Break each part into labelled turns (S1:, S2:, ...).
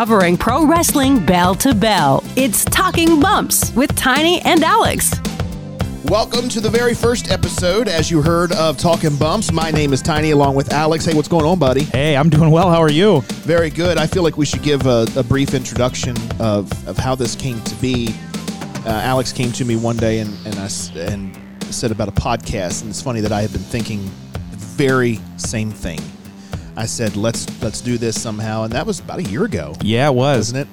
S1: covering pro wrestling bell to bell. It's Talking Bumps with Tiny and Alex.
S2: Welcome to the very first episode, as you heard, of Talking Bumps. My name is Tiny, along with Alex. Hey, what's going on, buddy?
S3: Hey, I'm doing well. How are you?
S2: Very good. I feel like we should give a, a brief introduction of, of how this came to be. Uh, Alex came to me one day and, and, I, s- and said about a podcast, and it's funny that I had been thinking the very same thing. I said, "Let's let's do this somehow," and that was about a year ago.
S3: Yeah, it was.
S2: wasn't it?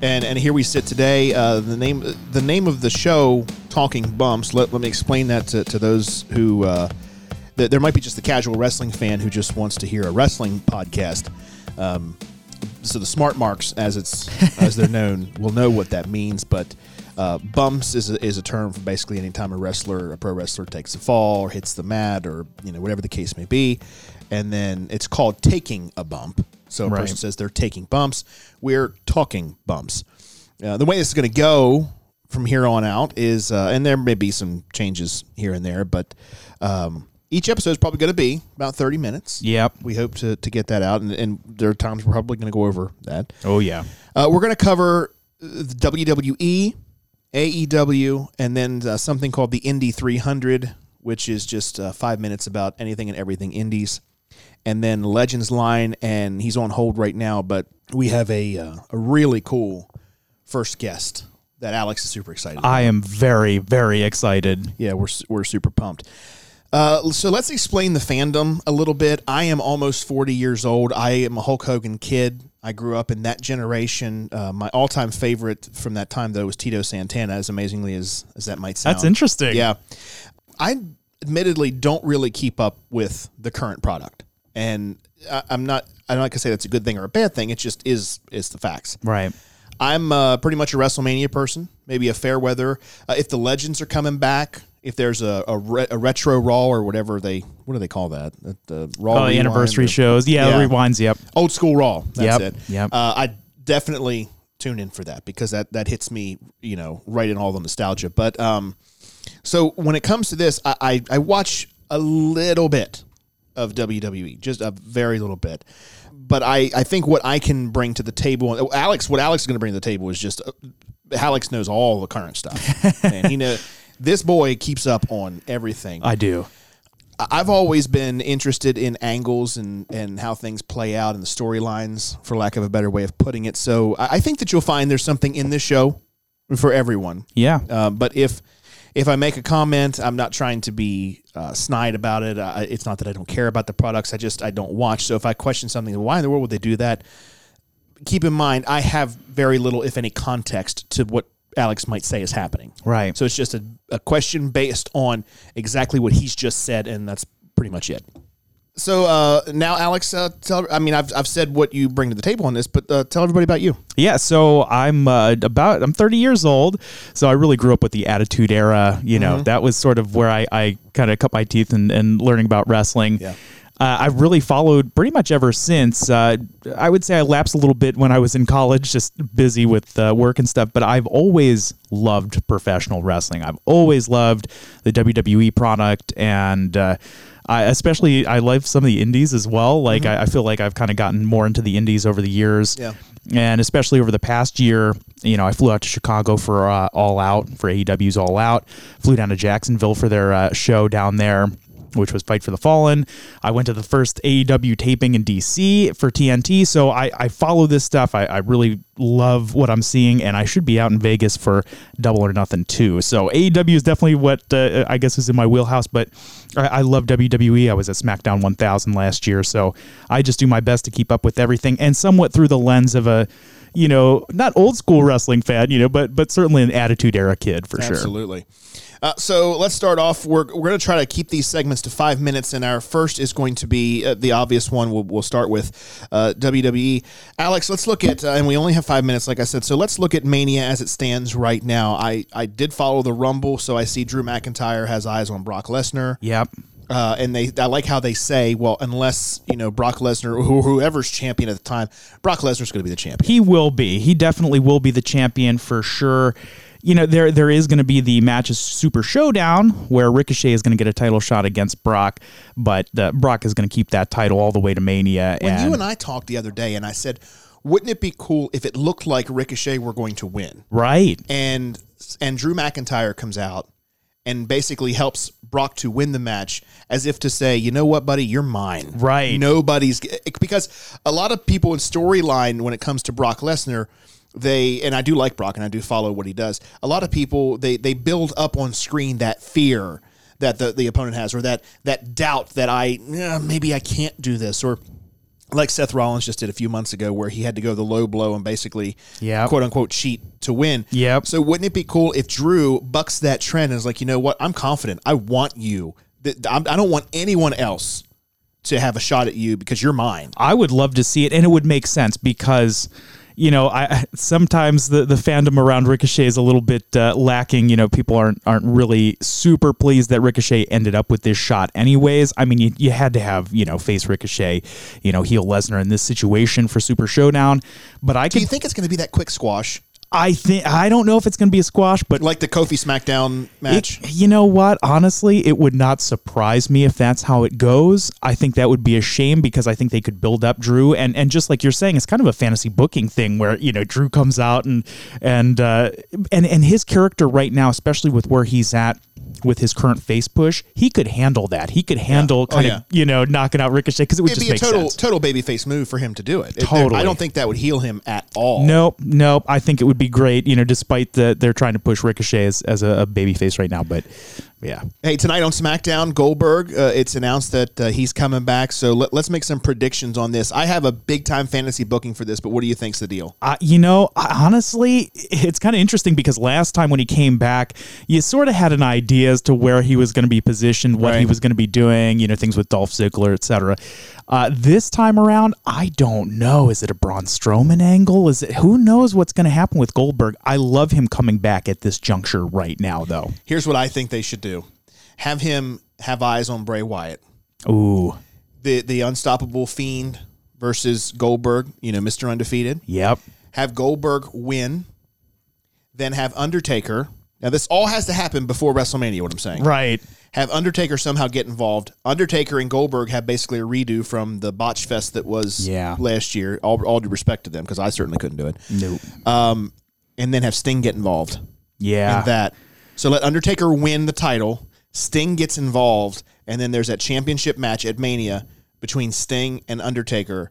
S2: And and here we sit today. Uh, the name the name of the show, Talking Bumps. Let, let me explain that to, to those who uh, th- there might be just the casual wrestling fan who just wants to hear a wrestling podcast. Um, so the smart marks, as it's as they're known, will know what that means. But uh, bumps is a, is a term for basically any time a wrestler, a pro wrestler, takes a fall or hits the mat or you know whatever the case may be, and then it's called taking a bump. So a
S3: Right.
S2: person says they're taking bumps. We're talking bumps. Uh, the way this is going to go from here on out is, uh, and there may be some changes here and there, but um, each episode is probably going to be about thirty minutes.
S3: Yep.
S2: We hope to, to get that out, and, and there are times we're probably going to go over that.
S3: Oh yeah.
S2: Uh, we're going to cover uh, the WWE, AEW, and then uh, something called the Indy 300, which is just uh, five minutes about anything and everything Indies. And then Legends line, and he's on hold right now, but we have a, uh, a really cool first guest that Alex is super excited about.
S3: I am very, very excited.
S2: Yeah, we're we're super pumped. Uh, so let's explain the fandom a little bit. I am almost 40 years old. I am a Hulk Hogan kid. I grew up in that generation. Uh, my all-time favorite from that time, though, was Tito Santana. As amazingly as as that might sound,
S3: That's interesting.
S2: Yeah, I admittedly don't really keep up with the current product, and I, I'm not. I'm not gonna say that's a good thing or a bad thing. It just is is the facts.
S3: Right.
S2: I'm uh, pretty much a WrestleMania person, maybe a fair weather. Uh, if the legends are coming back, if there's a, a, re- a retro Raw or whatever they, what do they call that? The, the Raw
S3: Oh, anniversary
S2: or-
S3: shows. Yeah,
S2: Yeah.
S3: rewinds. Yep.
S2: old school Raw. That's
S3: Yep,
S2: it.
S3: yep.
S2: Uh, I definitely tune in for that because that that hits me, you know, right in all the nostalgia. But um, so when it comes to this, I I, I watch a little bit of WWE, just a very little bit. But I, I think what I can bring to the table, Alex, what Alex is going to bring to the table is just, uh, Alex knows all the current stuff, and he know this boy keeps up on everything.
S3: I do.
S2: I've always been interested in angles and, and how things play out and the storylines, for lack of a better way of putting it. So I think that you'll find there's something in this show for everyone.
S3: Yeah.
S2: Uh, but if if I make a comment, I'm not trying to be uh, snide about it. Uh, it's not that I don't care about the products. I just I don't watch. So if I question something, why in the world would they do that? Keep in mind, I have very little, if any, context to what Alex might say is happening.
S3: Right.
S2: So it's just a, a question based on exactly what he's just said, and that's pretty much it. So uh, now, Alex, uh, tell. I mean, I've, I've said what you bring to the table on this, but uh, tell everybody about you.
S3: Yeah, so I'm uh, about I'm 30 years old, so I really grew up with the Attitude Era. You
S2: Mm-hmm.
S3: know, that was sort of where I, I kind of cut my teeth in, in learning about wrestling.
S2: Yeah.
S3: Uh, I've really followed pretty much ever since. Uh, I would say I lapsed a little bit when I was in college, just busy with uh, work and stuff. But I've always loved professional wrestling. I've always loved the WWE product, and uh, I especially I love some of the indies as well. Like I, I feel like I've kind of gotten more into the indies over the years.
S2: Yeah.
S3: And especially over the past year, you know, I flew out to Chicago for uh, All Out, for AEW's All Out. Flew down to Jacksonville for their uh, show down there, which was Fight for the Fallen. I went to the first AEW taping in DC for TNT. So I, I follow this stuff. I, I really love what I'm seeing, and I should be out in Vegas for Double or Nothing too. So AEW is definitely what uh, I guess is in my wheelhouse, but I, I love WWE. I was at SmackDown 1000 last year, so I just do my best to keep up with everything, and somewhat through the lens of a, you know, not old school wrestling fan, you know, but but certainly an Attitude Era kid for sure.
S2: Absolutely. Uh, so let's start off. We're, we're going to try to keep these segments to five minutes, and our first is going to be uh, the obvious one. We'll, we'll start with uh, WWE. Alex, let's look at, uh, and we only have five minutes, like I said. So let's look at Mania as it stands right now. I, I did follow the Rumble, so I see Drew McIntyre has eyes on Brock Lesnar.
S3: Yep.
S2: Uh, and they, I like how they say, well, unless you know Brock Lesnar or whoever's champion at the time, Brock Lesnar's going to be the champion.
S3: He will be. He definitely will be the champion for sure. You know, there there is going to be the matches Super Showdown where Ricochet is going to get a title shot against Brock, but uh, Brock is going to keep that title all the way to Mania.
S2: When
S3: and
S2: you and I talked the other day, and I said, wouldn't it be cool if it looked like Ricochet were going to win?
S3: Right.
S2: and and Drew McIntyre comes out and basically helps Brock to win the match as if to say, you know what, buddy, you're mine.
S3: Right.
S2: Nobody's because a lot of people in storyline when it comes to Brock Lesnar, they and I do like Brock and I do follow what he does. A lot of people they they build up on screen that fear that the, the opponent has or that that doubt that I "Eh, maybe I can't do this or like Seth Rollins just did a few months ago, where he had to go the low blow and basically,
S3: Yep.
S2: quote unquote, cheat to win.
S3: Yep.
S2: So wouldn't it be cool if Drew bucks that trend and is like, you know what, I'm confident. I want you. I don't want anyone else to have a shot at you because you're mine.
S3: I would love to see it, and it would make sense because, you know, I sometimes the, the fandom around Ricochet is a little bit uh, lacking. You know, people aren't aren't really super pleased that Ricochet ended up with this shot. Anyways, I mean, you, you had to have you know face Ricochet, you know, heel Lesnar in this situation for Super Showdown. But I
S2: Do
S3: can,
S2: you think it's going to be that quick squash,
S3: I think, I don't know if it's going to be a squash, but
S2: like the Kofi SmackDown match?
S3: it- you know what? Honestly, it would not surprise me if that's how it goes. I think that would be a shame because I think they could build up Drew and and just like you're saying, it's kind of a fantasy booking thing where you know Drew comes out and and uh, and and his character right now, especially with where he's at with his current face push, he could handle that. He could handle
S2: Oh,
S3: kind
S2: yeah.
S3: of you know knocking out Ricochet because it would
S2: It'd
S3: just
S2: be a total
S3: sense.
S2: total babyface move for him to do it. It-
S3: Totally.
S2: I don't think that would heal him at all.
S3: Nope, nope. I think it would be great, you know, despite that they're trying to push Ricochet as, as a, a baby face right now. But yeah,
S2: Hey, tonight on SmackDown, Goldberg, uh, it's announced that uh, he's coming back. So let, let's make some predictions on this. I have a big time fantasy booking for this, but what do you think's the deal?
S3: Uh, you know, I- honestly, it's kind of interesting because last time when he came back, you sort of had an idea as to where he was going to be positioned, what he was going to be doing, you know, things with Dolph Ziggler, etc. Uh, this time around, I don't know. Is it a Braun Strowman angle? Is it who knows what's going to happen with Goldberg? I love him coming back at this juncture right now, though.
S2: Here's what I think they should do: have him have eyes on Bray Wyatt,
S3: Ooh,
S2: the the unstoppable fiend versus Goldberg. You know, Mister Undefeated.
S3: yep,
S2: Have Goldberg win, then have Undertaker. Now this all has to happen before WrestleMania. What I'm saying,
S3: right.
S2: have Undertaker somehow get involved. Undertaker and Goldberg have basically a redo from the botch fest that was
S3: Yeah.
S2: last year. All, all due respect to them because I certainly couldn't do it.
S3: Nope.
S2: Um, and then have Sting get involved
S3: Yeah.
S2: in that. So let Undertaker win the title. Sting gets involved, and then there's that championship match at Mania between Sting and Undertaker,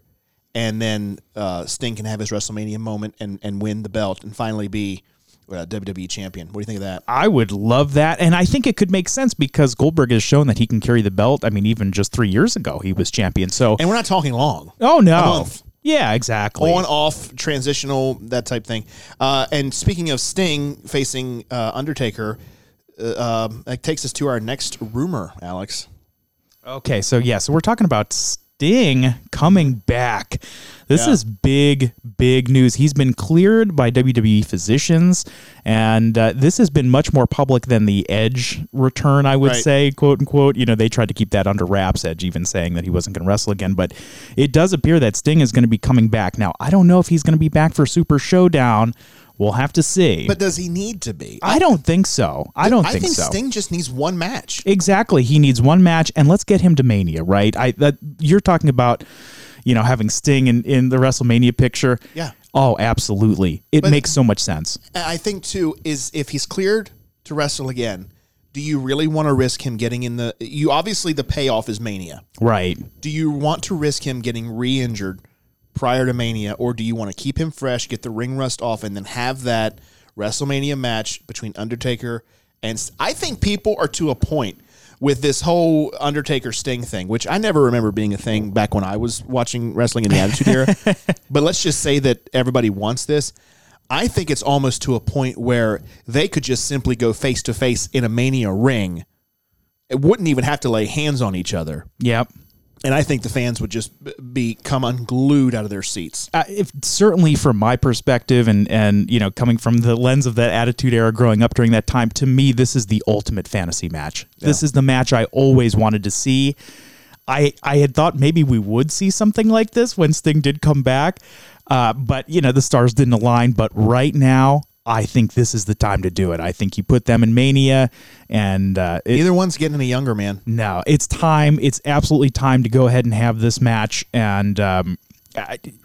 S2: and then uh, Sting can have his WrestleMania moment and and win the belt and finally be uh, WWE champion. What do you think of that?
S3: I would love that. And I think it could make sense because Goldberg has shown that he can carry the belt. I mean, even just three years ago, he was champion. So,
S2: And we're not talking long.
S3: oh, no. Yeah, exactly.
S2: on off transitional that type thing uh, and speaking of sting facing uh, undertaker uh, um, that takes us to our next rumor alex
S3: Okay, so yeah, so we're talking about Sting coming back. This
S2: Yeah.
S3: is big, big news. He's been cleared by WWE physicians, and uh, this has been much more public than the Edge return, I would
S2: Right.
S3: say, quote unquote. You know, they tried to keep that under wraps, Edge even saying that he wasn't going to wrestle again, but it does appear that Sting is going to be coming back. Now, I don't know if he's going to be back for Super Showdown. We'll have to see.
S2: but does he need to be
S3: I don't think so. I don't think
S2: I
S3: think,
S2: think
S3: so.
S2: sting just needs one match
S3: Exactly. He needs one match, and let's get him to Mania, right? I that you're talking about, you know, having Sting in, in the WrestleMania picture.
S2: Yeah.
S3: Oh, absolutely. It
S2: But-
S3: makes so much sense.
S2: I think too is if he's cleared to wrestle again do you really want to risk him getting in the you obviously the payoff is mania
S3: Right.
S2: do you want to risk him getting re-injured prior to Mania, or do you want to keep him fresh, get the ring rust off, and then have that WrestleMania match between Undertaker and I think people are to a point with this whole Undertaker Sting thing, which I never remember being a thing back when I was watching wrestling in the Attitude Era. but let's just say that everybody wants this. I think it's almost to a point where they could just simply go face to face in a Mania ring. It wouldn't even have to lay hands on each other
S3: Yep.
S2: And I think the fans would just become unglued out of their seats.
S3: Uh, if certainly from my perspective and and you know coming from the lens of that attitude era growing up during that time to me this is the ultimate fantasy match. This is the match i always wanted to see. I i had thought maybe we would see something like this when sting did come back. Uh, but you know the stars didn't align. But right now i think this is the time to do it i think you put them in mania and uh, it,
S2: Neither one's getting any younger, man.
S3: no, it's time. It's absolutely time to go ahead and have this match. And um,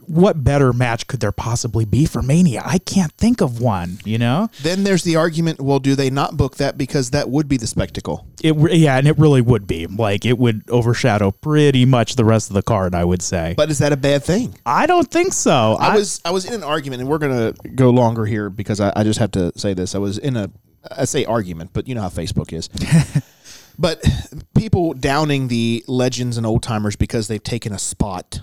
S3: what better match could there possibly be for Mania? I can't think of one. You know,
S2: Then there's the argument: Well, do they not book that because that would be the spectacle?
S3: it yeah, and it really would be like it would overshadow pretty much the rest of the card. I would say,
S2: But is that a bad thing?
S3: I don't think so.
S2: I was I was in an argument, and we're gonna go longer here because I, I just have to say this. I was in a I say argument, but you know how Facebook is. but people downing the legends and old timers because they've taken a spot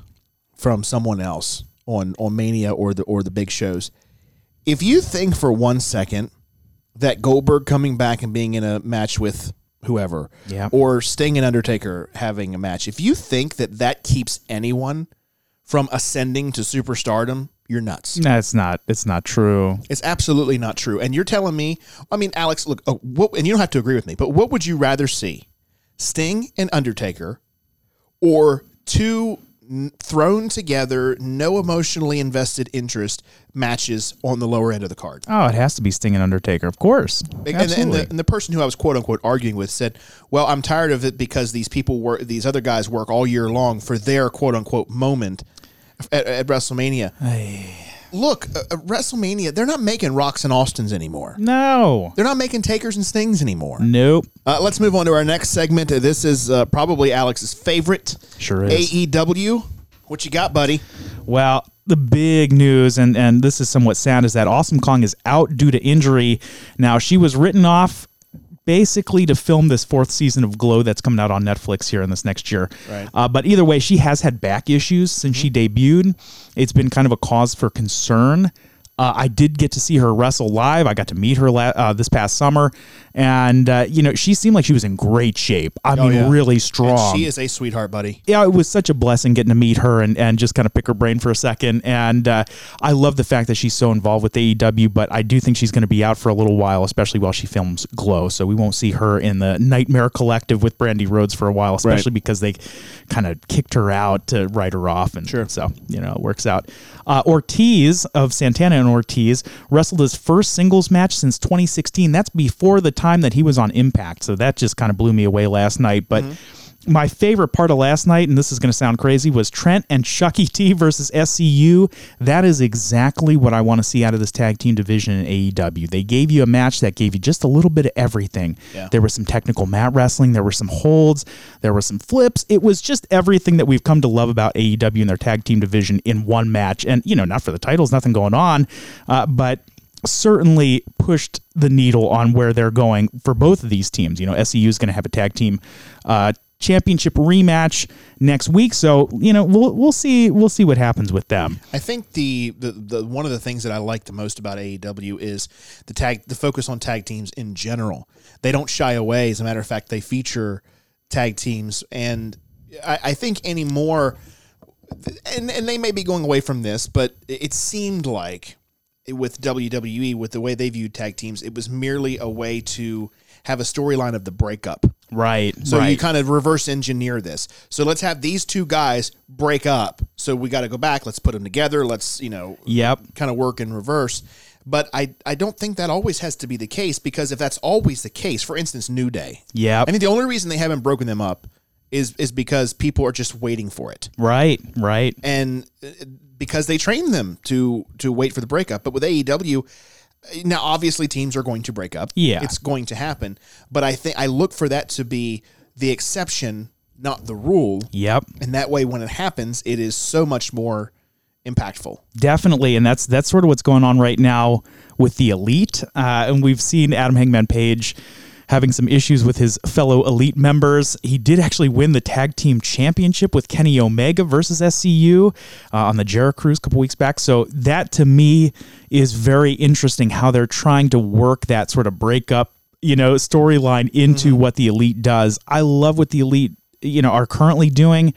S2: from someone else on on Mania or the or the big shows. If you think for one second that Goldberg coming back and being in a match with whoever,
S3: Yeah.
S2: or Sting and Undertaker having a match, if you think that that keeps anyone from ascending to superstardom, you're nuts.
S3: That's not. It's not true.
S2: It's absolutely not true. And you're telling me, I mean, Alex, look, oh, what, and you don't have to agree with me, but what would you rather see? Sting and Undertaker or two thrown together, no emotionally invested interest matches on the lower end of the card?
S3: Oh, it has to be Sting and Undertaker, of course.
S2: And, and, the, and the person who I was quote unquote arguing with said, "Well, I'm tired of it because these people work, these other guys work all year long for their quote unquote moment at, at WrestleMania." Look, uh, uh, WrestleMania, they're not making Rocks and Austins anymore.
S3: no.
S2: They're not making Takers and Stings anymore.
S3: Nope.
S2: Uh, let's move on to our next segment. Uh, This is uh, probably Alex's favorite.
S3: Sure is.
S2: AEW. What you got, buddy?
S3: Well, the big news, and, and this is somewhat sad, is that Awesome Kong is out due to injury. Now, she was written off basically to film this fourth season of Glow that's coming out on Netflix here in this next year.
S2: Right.
S3: Uh, but either way, she has had back issues since she debuted. It's been kind of a cause for concern. Uh, I did get to see her wrestle live. I got to meet her la- uh, this past summer, and uh, you know she seemed like she was in great shape. I mean,
S2: yeah.
S3: really
S2: And
S3: strong
S2: she is a sweetheart, buddy.
S3: yeah, it was such a blessing getting to meet her and, and just kind of pick her brain for a second. And uh, I love the fact that she's so involved with AEW, but I do think she's going to be out for a little while, especially while she films Glow. So we won't see her in the Nightmare Collective with Brandi Rhodes for a while, especially because they kind of kicked her out to write her off. And
S2: Sure.
S3: so, you know, it works out. Uh, Ortiz of Santana and Ortiz wrestled his first singles match since 2016. That's before the time that he was on Impact. So that just kind of blew me away last night. But mm-hmm. My favorite part of last night, and this is going to sound crazy, was Trent and Chuckie T versus SCU. That is exactly what I want to see out of this tag team division in AEW. They gave you a match that gave you just a little bit of everything.
S2: Yeah.
S3: There was some technical mat wrestling, there were some holds, there were some flips. It was just everything that we've come to love about AEW and their tag team division in one match. And, you know, not for the titles, nothing going on, uh, but certainly pushed the needle on where they're going for both of these teams. You know, SCU is going to have a tag team uh, championship rematch next week, so you know we'll we'll see we'll see what happens with them.
S2: I think the, the the one of the things that I like the most about AEW is the tag the focus on tag teams in general. They don't shy away. As a matter of fact, they feature tag teams, and I, I think anymore, and and they may be going away from this, but it it seemed like with WWE with the way they viewed tag teams, it was merely a way to have a storyline of the breakup.
S3: Right.
S2: So
S3: right.
S2: you kind of reverse engineer this. So let's have these two guys break up. So we got to go back. Let's put them together. Let's you know
S3: Yep.
S2: kind of work in reverse. But I I don't think that always has to be the case because if that's always the case, for instance, New Day.
S3: Yeah.
S2: I mean, the only reason they haven't broken them up is is because people are just waiting for it
S3: Right. Right.
S2: and uh, because they train them to to wait for the breakup. But with AEW, now obviously teams are going to break up.
S3: Yeah.
S2: it's going to happen. But I think I look for that to be the exception, not the rule.
S3: Yep.
S2: And that way, when it happens, it is so much more impactful.
S3: Definitely, and that's that's sort of what's going on right now with the elite. Uh, and we've seen Adam Hangman Page having some issues with his fellow elite members. He did actually win the tag team championship with Kenny Omega versus SCU uh, on the Jericho Cruise a couple weeks back. So that to me is very interesting how they're trying to work that sort of breakup, you know, storyline into what the elite does. I love what the elite, you know, are currently doing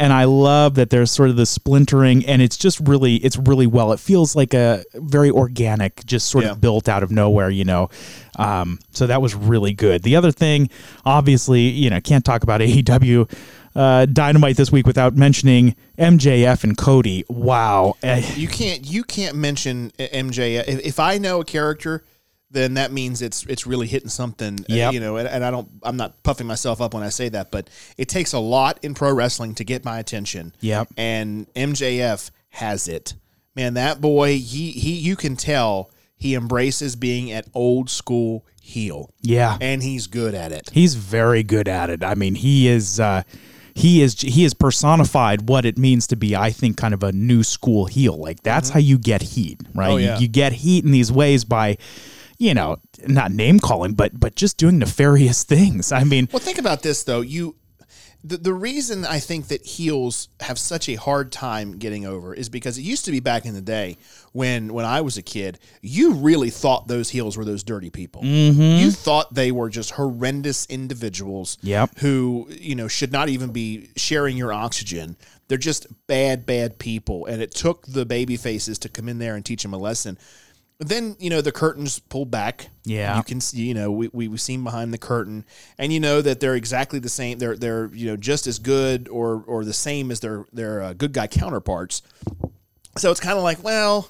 S3: and I love that there's sort of the splintering, and it's just really, it's really well. It feels like a very organic, just sort
S2: Yeah.
S3: of built out of nowhere, you know. Um, so that was really good. The other thing, obviously, you know, can't talk about AEW uh, Dynamite this week without mentioning MJF and Cody. Wow,
S2: You can't you can't mention MJ. If, if I know a character then that means it's it's really hitting something. uh, You know, and, and I don't I'm not puffing myself up when I say that, but it takes a lot in pro wrestling to get my attention.
S3: Yep.
S2: And MJF has it. Man, that boy, he he you can tell he embraces being an old school heel.
S3: Yeah.
S2: And he's good at it.
S3: He's very good at it. I mean, he is uh, he is he is personified what it means to be, I think, kind of a new school heel. Like that's how you get heat, right?
S2: Mm-hmm. Oh,
S3: You- you, get heat in these ways by, you know, not name calling, but but just doing nefarious things. I mean,
S2: Well, think about this though. You, the, the reason I think that heels have such a hard time getting over is because it used to be back in the day when when I was a kid, you really thought those heels were those dirty people. Mm-hmm. You thought they were just horrendous individuals.
S3: Yep.
S2: Who you know should not even be sharing your oxygen. They're just bad, bad people, and it took the baby faces to come in there and teach them a lesson. Then you know the curtains pulled back.
S3: Yeah.
S2: you can see. You know we we we've seen behind the curtain, and you know that they're exactly the same. They're they're you know just as good or or the same as their their uh, good guy counterparts. So it's kind of like, well,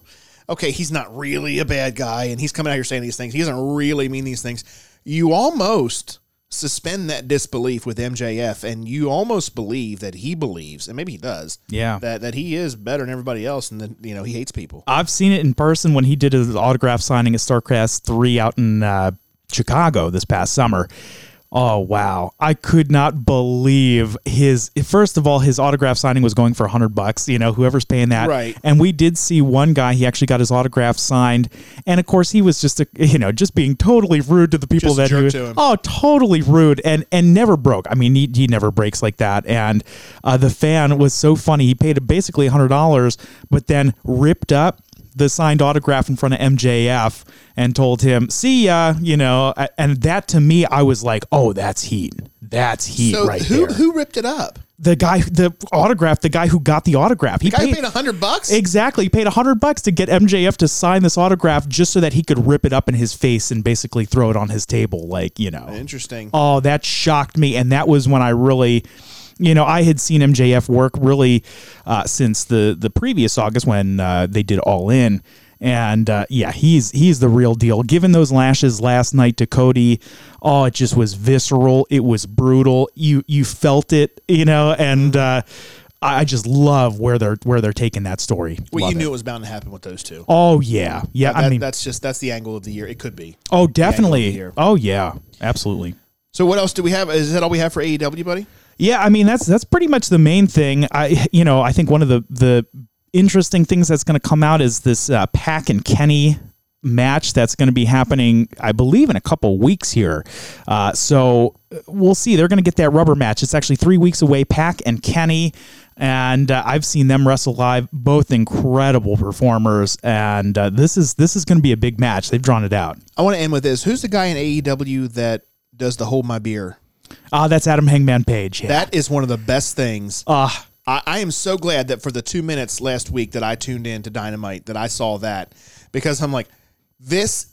S2: okay, he's not really a bad guy, and he's coming out here saying these things. He doesn't really mean these things. You almost suspend that disbelief with MJF, and you almost believe that he believes, and maybe he does,
S3: Yeah.
S2: that that he is better than everybody else, and that you know he hates people.
S3: I've seen it in person when he did his autograph signing at Starrcast three out in uh, Chicago this past summer. Oh wow! I could not believe his. First of all, his autograph signing was going for hundred bucks. You know, whoever's paying that,
S2: Right.
S3: And we did see one guy. He actually got his autograph signed, and of course, he was just a, you know just being totally rude to the people
S2: Just
S3: that he. Oh, totally rude, and and never broke. I mean, he, he never breaks like that. And uh, the fan was so funny. He paid basically hundred dollars, but then ripped up the signed autograph in front of MJF and told him, "See ya," you know. And that to me, I was like, "Oh, that's heat. That's heat
S2: So
S3: right
S2: who
S3: there."
S2: who ripped it up?
S3: the guy, the autograph, the guy who got the autograph, he
S2: Guy paid a hundred bucks.
S3: Exactly. He paid a hundred bucks to get MJF to sign this autograph just so that he could rip it up in his face and basically throw it on his table, like you know.
S2: Interesting.
S3: Oh, that shocked me, and that was when I really, you know, I had seen MJF work really uh, since the the previous August when uh, they did All In, and uh, yeah, he's he's the real deal. Given those lashes last night to Cody, oh, it just was visceral. It was brutal. You you felt it, you know, and. Uh, I just love where they're where they're taking that story.
S2: Well,
S3: Love
S2: you knew it was bound to happen with those two.
S3: Oh yeah, yeah.
S2: That-
S3: I mean,
S2: that's just that's the angle of the year. It could be.
S3: oh
S2: angle of the
S3: definitely. Oh yeah, absolutely.
S2: So what else do we have? Is that all we have for AEW, buddy?
S3: Yeah, I mean that's that's pretty much the main thing. I you know I think one of the the interesting things that's going to come out is this uh, Pac and Kenny match that's going to be happening, I believe, in a couple weeks here. Uh, so uh, we'll see. They're going to get that rubber match. It's actually three weeks away. Pac and Kenny. And uh, I've seen them wrestle live, both incredible performers. And uh, this is this is going to be a big match. They've drawn it out.
S2: I want to end with this. Who's the guy in AEW that does the hold my beer?
S3: Uh, that's Adam Hangman Page. Yeah.
S2: That is one of the best things.
S3: uh,
S2: I, I am so glad that for the two minutes last week that I tuned in to Dynamite that I saw that because I'm like, this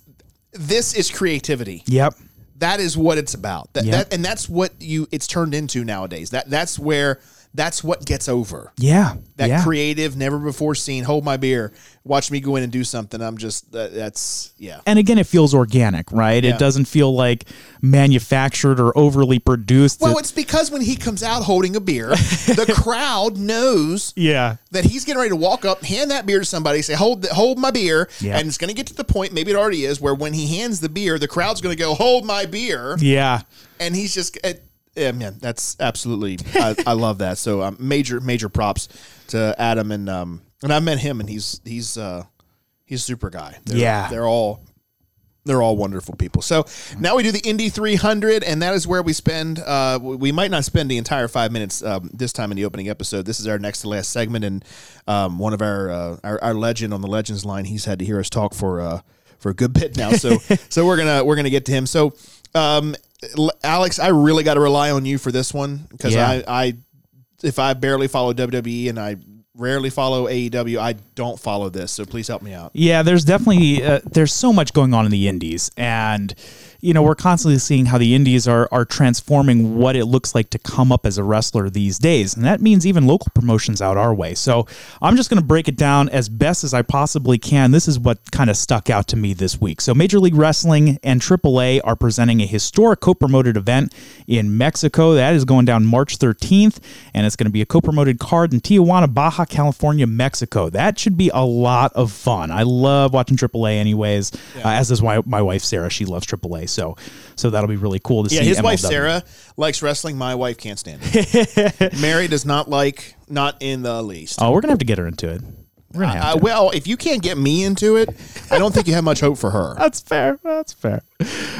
S2: this is creativity.
S3: yep.
S2: That is what it's about. That,
S3: Yep.
S2: that and that's what you it's turned into nowadays. That that's where that's what gets over.
S3: Yeah.
S2: That
S3: yeah.
S2: creative, never before seen. Hold my beer. Watch me go in and do something. I'm just that, that's yeah.
S3: and again, it feels organic, right?
S2: Yeah.
S3: It doesn't feel like manufactured or overly produced.
S2: Well,
S3: It-
S2: it's because when he comes out holding a beer, the crowd knows
S3: yeah,
S2: that he's getting ready to walk up, hand that beer to somebody, say, "Hold, the, hold my beer,"
S3: Yeah.
S2: and it's going to get to the point. Maybe it already is, where when he hands the beer, the crowd's going to go, "Hold my beer,"
S3: yeah,
S2: and he's just, it, yeah, man, that's absolutely, I, I love that. So, um, major, major props to Adam and um, and I met him, and he's he's uh, he's a super guy. They're,
S3: Yeah.
S2: they're all. They're all wonderful people. So now we do the Indy 300, and that is where we spend. Uh, we might not spend the entire five minutes um, this time in the opening episode. This is our next to last segment, and um, one of our, uh, our our legend on the legends line. He's had to hear us talk for uh, for a good bit now. So so we're gonna we're gonna get to him. So um, Alex, I really got to rely on you for this one because
S3: Yeah.
S2: I I if I barely follow WWE and I rarely follow AEW, I don't follow this. So please help me out.
S3: yeah. There's definitely uh, there's so much going on in the indies, and you know, we're constantly seeing how the indies are are transforming what it looks like to come up as a wrestler these days, and that means even local promotions out our way. So I'm just going to break it down as best as I possibly can. This is what kind of stuck out to me this week. So Major League Wrestling and AAA are presenting a historic co-promoted event in Mexico. That is going down March 13th, and it's going to be a co-promoted card in Tijuana, Baja California, Mexico. That should be a lot of fun. I love watching AAA, anyways. Uh, as does my my wife Sarah. She loves AAA, so so that'll be really cool to
S2: Yeah,
S3: see.
S2: Yeah, his wife Sarah likes wrestling. My wife can't stand it. Mary does not like, not in the least.
S3: Oh, we're gonna have to get her into it. We're gonna have
S2: Uh,
S3: to.
S2: well, if you can't get me into it, I don't think you have much hope for her.
S3: That's fair. That's fair.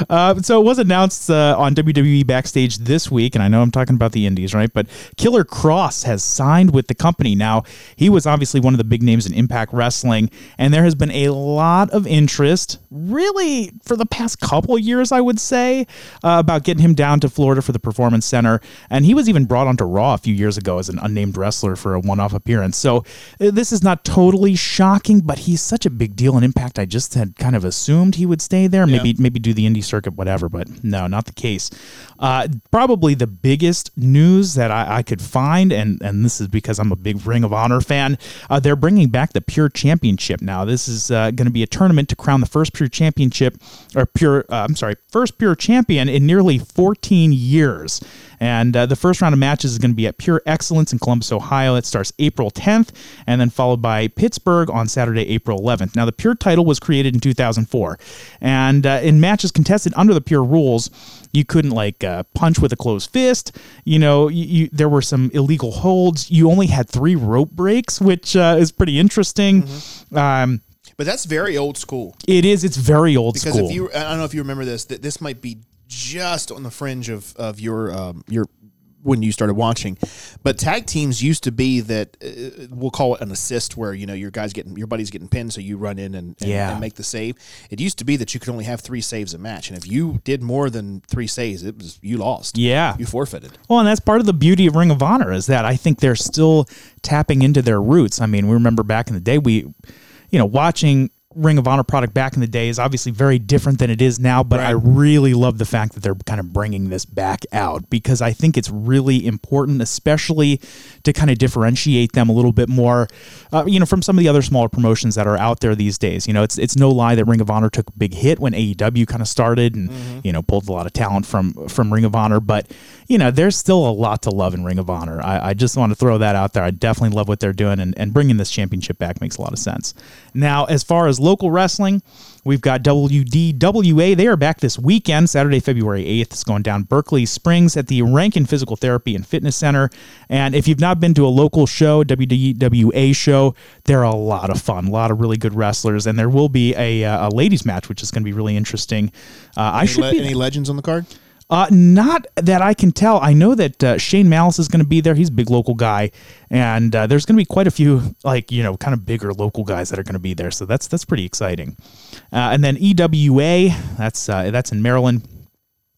S3: Uh, so it was announced uh, on WWE Backstage this week, and I know I'm talking about the Indies, right? But Killer Kross has signed with the company. Now, he was obviously one of the big names in Impact Wrestling, and there has been a lot of interest, really, for the past couple years, I would say, uh, about getting him down to Florida for the Performance Center. And he was even brought onto Raw a few years ago as an unnamed wrestler for a one off appearance. So uh, this is not totally shocking, but he's such a big deal in Impact. I just had kind of assumed he would stay there, maybe maybe do the indie circuit, whatever. But no, not the case. Uh, probably the biggest news that I, I could find, and and this is because I'm a big Ring of Honor fan. Uh, they're bringing back the Pure Championship now. This is uh, going to be a tournament to crown the first Pure Championship, or Pure. Uh, I'm sorry, first Pure Champion in nearly 14 years. And uh, the first round of matches is going to be at Pure Excellence in Columbus, Ohio. It starts April 10th, and then followed by Pittsburgh on Saturday, April 11th. Now, the Pure title was created in 2004, and uh, in matches contested under the Pure rules, you couldn't like uh, punch with a closed fist. You know, you, you, there were some illegal holds. You only had three rope breaks, which uh, is pretty interesting. Um,
S2: But that's very old school.
S3: it is. It's very old
S2: Because
S3: school.
S2: Because if you, I don't know if you remember this, that this might be just on the fringe of of your um, your when you started watching, but tag teams used to be that uh, we'll call it an assist, where you know your guys getting your buddy's getting pinned, so you run in and, and,
S3: Yeah.
S2: and make the save. It used to be that you could only have three saves a match, and if you did more than three saves, it was you lost.
S3: Yeah.
S2: you forfeited.
S3: Well, and that's part of the beauty of Ring of Honor is that I think they're still tapping into their roots. I mean, we remember back in the day, we, you know, watching Ring of Honor product back in the day is obviously very different than it is now, but I really love the fact that they're kind of bringing this back out because I think it's really important, especially to kind of differentiate them a little bit more, uh, you know, from some of the other smaller promotions that are out there these days. You know, it's it's no lie that Ring of Honor took a big hit when AEW kind of started and you know pulled a lot of talent from from Ring of Honor, but you know, there's still a lot to love in Ring of Honor. I, I just want to throw that out there. I definitely love what they're doing, and, and bringing this championship back makes a lot of sense. Now, as far as local wrestling, we've got WDWA. They are back this weekend, Saturday, February 8th. It's going down Berkeley Springs at the Rankin Physical Therapy and Fitness Center. And if you've not been to a local show, WDWA show, they're a lot of fun, a lot of really good wrestlers, and there will be a, uh, a ladies match, which is going to be really interesting. Uh, I should
S2: le-
S3: be
S2: any legends on the card?
S3: Uh, not that I can tell. I know that uh, Shane Malice is going to be there. He's a big local guy, and uh, there's going to be quite a few, like you know, kind of bigger local guys that are going to be there. So that's that's pretty exciting. Uh, and then EWA, that's uh, that's in Maryland.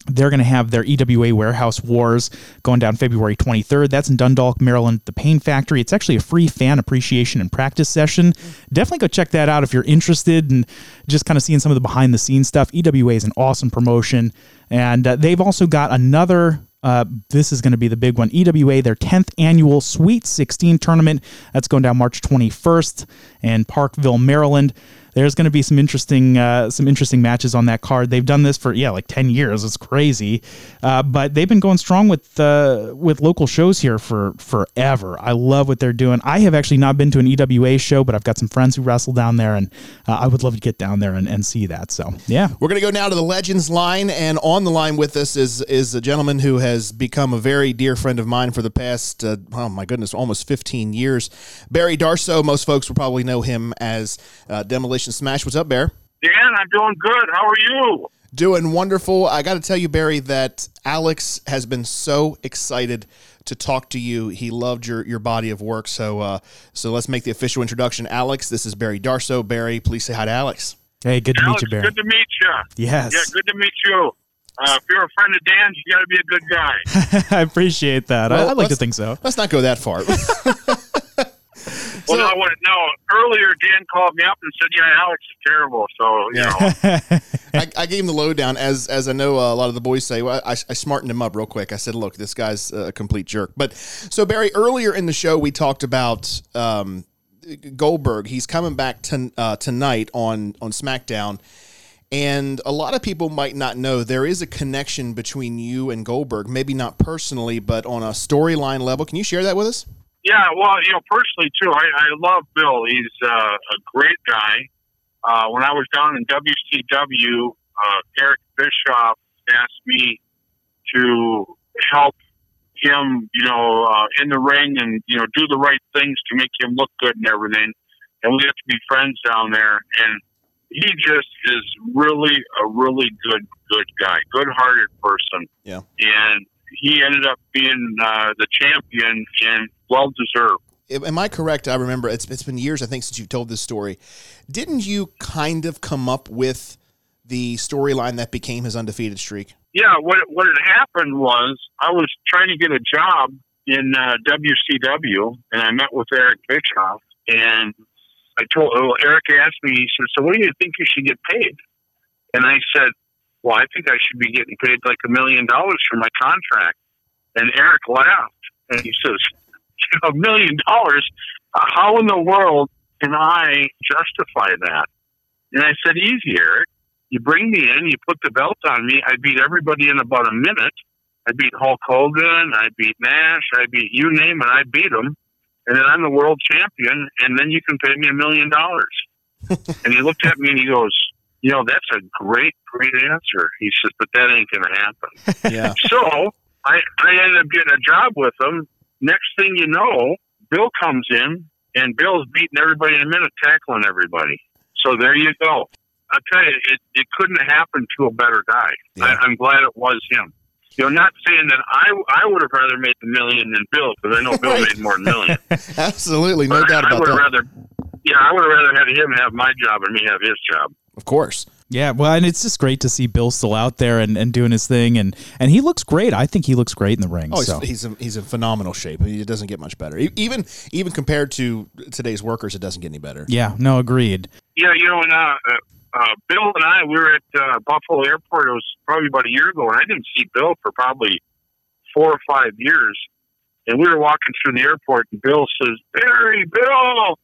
S3: They're going to have their EWA Warehouse Wars going down February 23rd. That's in Dundalk, Maryland, the Pain Factory. It's actually a free fan appreciation and practice session. Definitely go check that out if you're interested in just kind of seeing some of the behind the scenes stuff. EWA is an awesome promotion. And uh, they've also got another. Uh, this is going to be the big one. EWA, their 10th annual Sweet 16 tournament. That's going down March 21st in Parkville, Maryland. There's going to be some interesting, uh, some interesting matches on that card. They've done this for yeah, like 10 years. It's crazy, uh, but they've been going strong with uh, with local shows here for forever. I love what they're doing. I have actually not been to an EWA show, but I've got some friends who wrestle down there, and uh, I would love to get down there and, and see that. So yeah,
S2: We're going to go now to the Legends line, and on the line with us is is a gentleman who has become a very dear friend of mine for the past, uh, oh my goodness, almost 15 years. Barry Darsow, most folks will probably know him as uh, Demolition Smash. What's up, Bear?
S4: Dan, I'm doing good. How are you?
S2: Doing wonderful. I got to tell you, Barry, that Alex has been so excited to talk to you. He loved your your body of work. So uh, so let's make the official introduction. Alex, this is Barry Darsow. Barry, please say hi to Alex.
S3: hey, good to meet you, Barry.
S4: good to meet you.
S3: Yes,
S4: Yeah, good to meet you. Uh, if you're a friend of Dan's, you got to be a good guy.
S3: I appreciate that. I,
S2: Well,
S3: I'd like to think so.
S2: Let's not go that far.
S4: well, no, what, no, earlier Dan called me up and said, "Yeah, Alex is terrible." So you know,
S2: I, I gave him the lowdown as as I know uh, a lot of the boys say. Well, I, I smartened him up real quick. I said, "Look, this guy's a complete jerk." But so Barry, earlier in the show, we talked about um, Goldberg. He's coming back to, uh, tonight on on SmackDown. And a lot of people might not know there is a connection between you and Goldberg, maybe not personally, but on a storyline level. Can you share that with us?
S4: Yeah, well, you know, personally too, I, I love Bill. He's uh, a great guy. Uh, when I was down in WCW, uh, Eric Bischoff asked me to help him, you know, uh, in the ring and you know do the right things to make him look good and everything. And we have to be friends down there. And he just is really a really good good guy, good hearted person.
S2: Yeah.
S4: And he ended up being uh, the champion and well deserved.
S2: Am I correct? I remember it's it's been years I think since you've told this story. Didn't you kind of come up with the storyline that became his undefeated streak?
S4: Yeah, what what had happened was I was trying to get a job in uh, WCW, and I met with Eric Bischoff, and I told well, Eric asked me, he said, "So what do you think you should get paid?" And I said, "Well, I think I should be getting paid like a million dollars for my contract." And Eric laughed, and he says, "A million dollars? Uh, how in the world can I justify that?" And I said, "Easy, Eric. You bring me in, you put the belt on me. I beat everybody in about a minute. I beat Hulk Hogan, I beat Nash, I beat you name it, I beat them." and then I'm the world champion, and then you can pay me a million dollars. And he looked at me and he goes, you know, that's a great, great answer. He says, but that ain't going to happen.
S2: Yeah.
S4: so I, I ended up getting a job with him. Next thing you know, Bill comes in, and Bill's beating everybody in a minute, tackling everybody. So there you go. I tell you, it, it couldn't have happened to a better guy.
S2: Yeah.
S4: I, I'm glad it was him. You know, not saying that I I would have rather made the million than Bill because I know Bill made more than million.
S2: Absolutely, no
S4: But
S2: doubt
S4: I
S2: about
S4: would have
S2: that.
S4: rather, yeah, I would have rather had him have my job and me have his job.
S2: Of course.
S3: Yeah, well, and it's just great to see Bill still out there and, and doing his thing, and and he looks great. I think he looks great in the ring.
S2: Oh, he's,
S3: so.
S2: he's in, he's in phenomenal shape. It doesn't get much better. E- Even even compared to today's workers, it doesn't get any better.
S3: yeah, no, agreed.
S4: Yeah, you know, and uh, uh, Bill and I, we were at uh, Buffalo Airport. It was probably about a year ago, and I didn't see Bill for probably four or five years. And we were walking through the airport, and Bill says, "Barry, Bill,"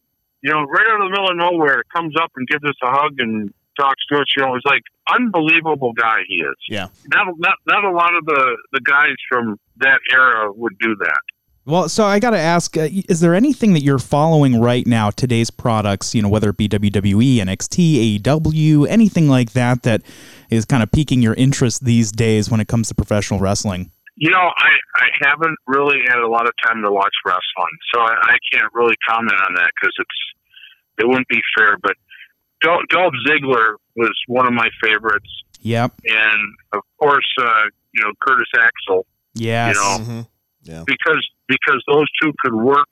S4: you know, right out of the middle of nowhere, comes up and gives us a hug and talks to us. You know, it's like unbelievable guy he is.
S2: Yeah.
S4: Not not not a lot of the the guys from that era would do that.
S3: Well, so I got to ask: uh, Is there anything that you're following right now? Today's products, you know, whether it be WWE, NXT, AEW, anything like that, that is kind of piquing your interest these days when it comes to professional wrestling.
S4: You know, I, I haven't really had a lot of time to watch wrestling, so I, I can't really comment on that because it's it wouldn't be fair. But Dol- Dolph Ziggler was one of my favorites,
S3: Yep.
S4: and of course, uh, you know Curtis Axel,
S3: Yes.
S4: You know,
S2: hmm Yeah.
S4: because because those two could work.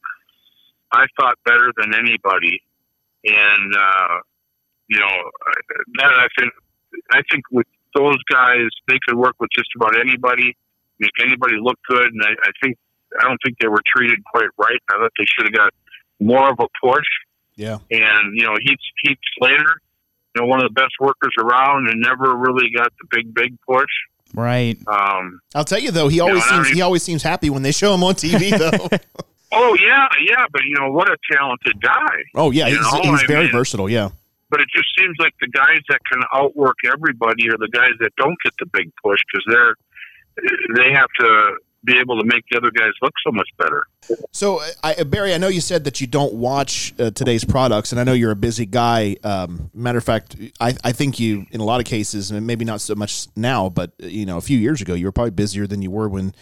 S4: I thought better than anybody, and uh, you know that I think I think with those guys they could work with just about anybody, make anybody look good, and I, I think I don't think they were treated quite right. I thought they should have got more of a push.
S2: Yeah.
S4: And you know Heath Heath Slater, you know one of the best workers around, and never really got the big big push.
S3: Right.
S4: Um,
S2: I'll tell you though, he always
S4: I don't
S2: seems he always seems happy when they show him on TV though.
S4: oh yeah, yeah, but you know what a talented guy.
S2: oh yeah, he's, he's very
S4: mean-
S2: versatile. Yeah.
S4: but it just seems like the guys that can outwork everybody are the guys that don't get the big push because they're they have to be able to make the other guys look so much better.
S2: So, I, Barry, I know you said that you don't watch uh, today's products, and I know you're a busy guy. Um, matter of fact, I, I think you, in a lot of cases, and maybe not so much now, but uh, you know, a few years ago, you were probably busier than you were when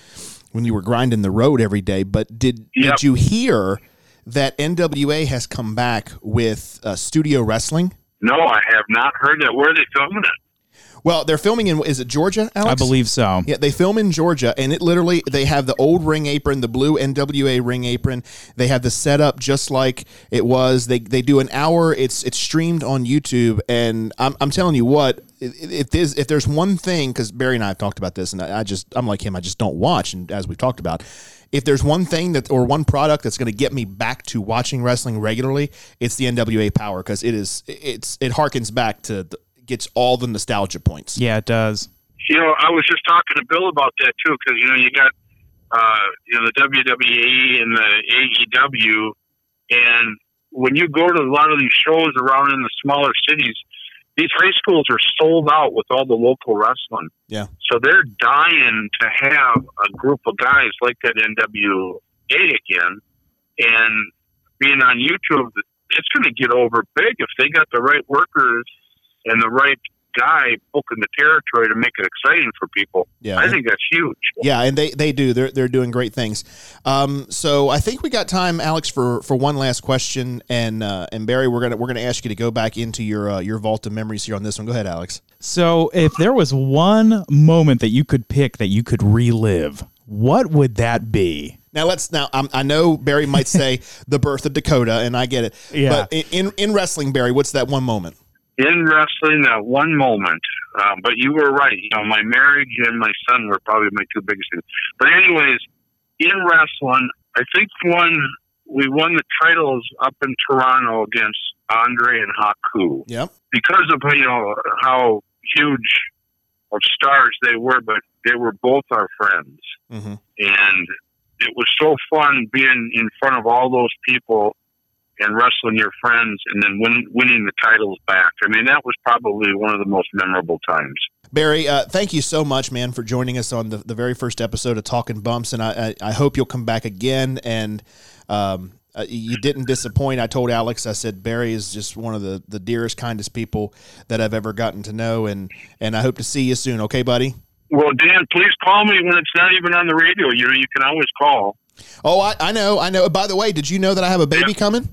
S2: when you were grinding the road every day. But did
S4: Yep.
S2: did you hear that NWA has come back with uh, studio wrestling?
S4: No, I have not heard that. Where are they filming it?
S2: Well, they're filming in is it Georgia? Alex?
S3: I believe so.
S2: Yeah, they film in Georgia, and it literally they have the old ring apron, the blue NWA ring apron. They have the setup just like it was. They they do an hour. It's it's streamed on YouTube, and I'm, I'm telling you what, if there's if there's one thing, because Barry and I have talked about this, and I, I just I'm like him, I just don't watch, and as we've talked about. If there's one thing that or one product that's going to get me back to watching wrestling regularly, it's the NWA Power because it is it's it harkens back to the, gets all the nostalgia points.
S3: Yeah, it does.
S4: You know, I was just talking to Bill about that too, because you know you got uh, you know the WWE and the AEW, and when you go to a lot of these shows around in the smaller cities, these high schools are sold out with all the local wrestling.
S2: Yeah.
S4: So they're dying to have a group of guys like that NWA again, and being on YouTube, it's going to get over big if they got the right workers and the right guy booking the territory to make it exciting for people.
S2: Yeah.
S4: I think that's huge.
S2: Yeah, and they, they do. They're they're doing great things. Um, so I think we got time, Alex, for, for one last question. And uh, and Barry, we're gonna we're gonna ask you to go back into your uh, your vault of memories here on this one. Go ahead, Alex.
S3: So, if there was one moment that you could pick that you could relive, what would that be?
S2: Now let's now um, I know Barry might say the birth of Dakota, and I get it.
S3: Yeah.
S2: But in in wrestling, Barry, what's that one moment?
S4: In wrestling, that one moment, um, but you were right. You know, my marriage and my son were probably my two biggest things. But anyways, in wrestling, I think when we won the titles up in Toronto against Andre and Haku,
S2: Yep.
S4: because of you know how huge of stars they were, but they were both our friends,
S2: hmm
S4: and it was so fun being in front of all those people and wrestling your friends, and then win, winning the titles back. I mean, that was probably one of the most memorable times.
S2: Barry, uh, thank you so much, man, for joining us on the, the very first episode of Talking Bumps, and I, I, I hope you'll come back again. And um, uh, you didn't disappoint. I told Alex, I said Barry is just one of the, the dearest, kindest people that I've ever gotten to know, and and I hope to see you soon. Okay, buddy.
S4: Well, Dan, please call me when it's not even on the radio. You know, you can always call.
S2: Oh, I, I know, I know. By the way, did you know that I have a baby
S4: Yeah.
S2: coming?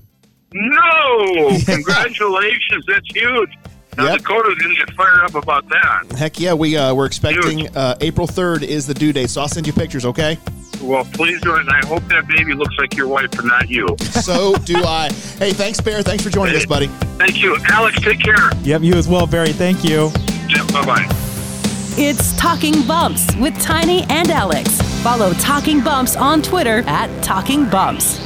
S4: No, congratulations! That's huge. Now
S2: Yep.
S4: Dakota's gonna get fired up about that.
S2: Heck yeah, we uh, we're expecting uh, April third is the due date, so I'll send you pictures. Okay.
S4: Well, please do it, and I hope that baby looks like your wife and not you.
S2: So do I. Hey, thanks, Bear. Thanks for joining us, buddy.
S4: Thank you, Alex. Take care.
S3: Yep, you as well, Barry. Thank you.
S4: Bye bye.
S1: It's Talking Bumps with Tiny and Alex. Follow Talking Bumps on Twitter at Talking Bumps.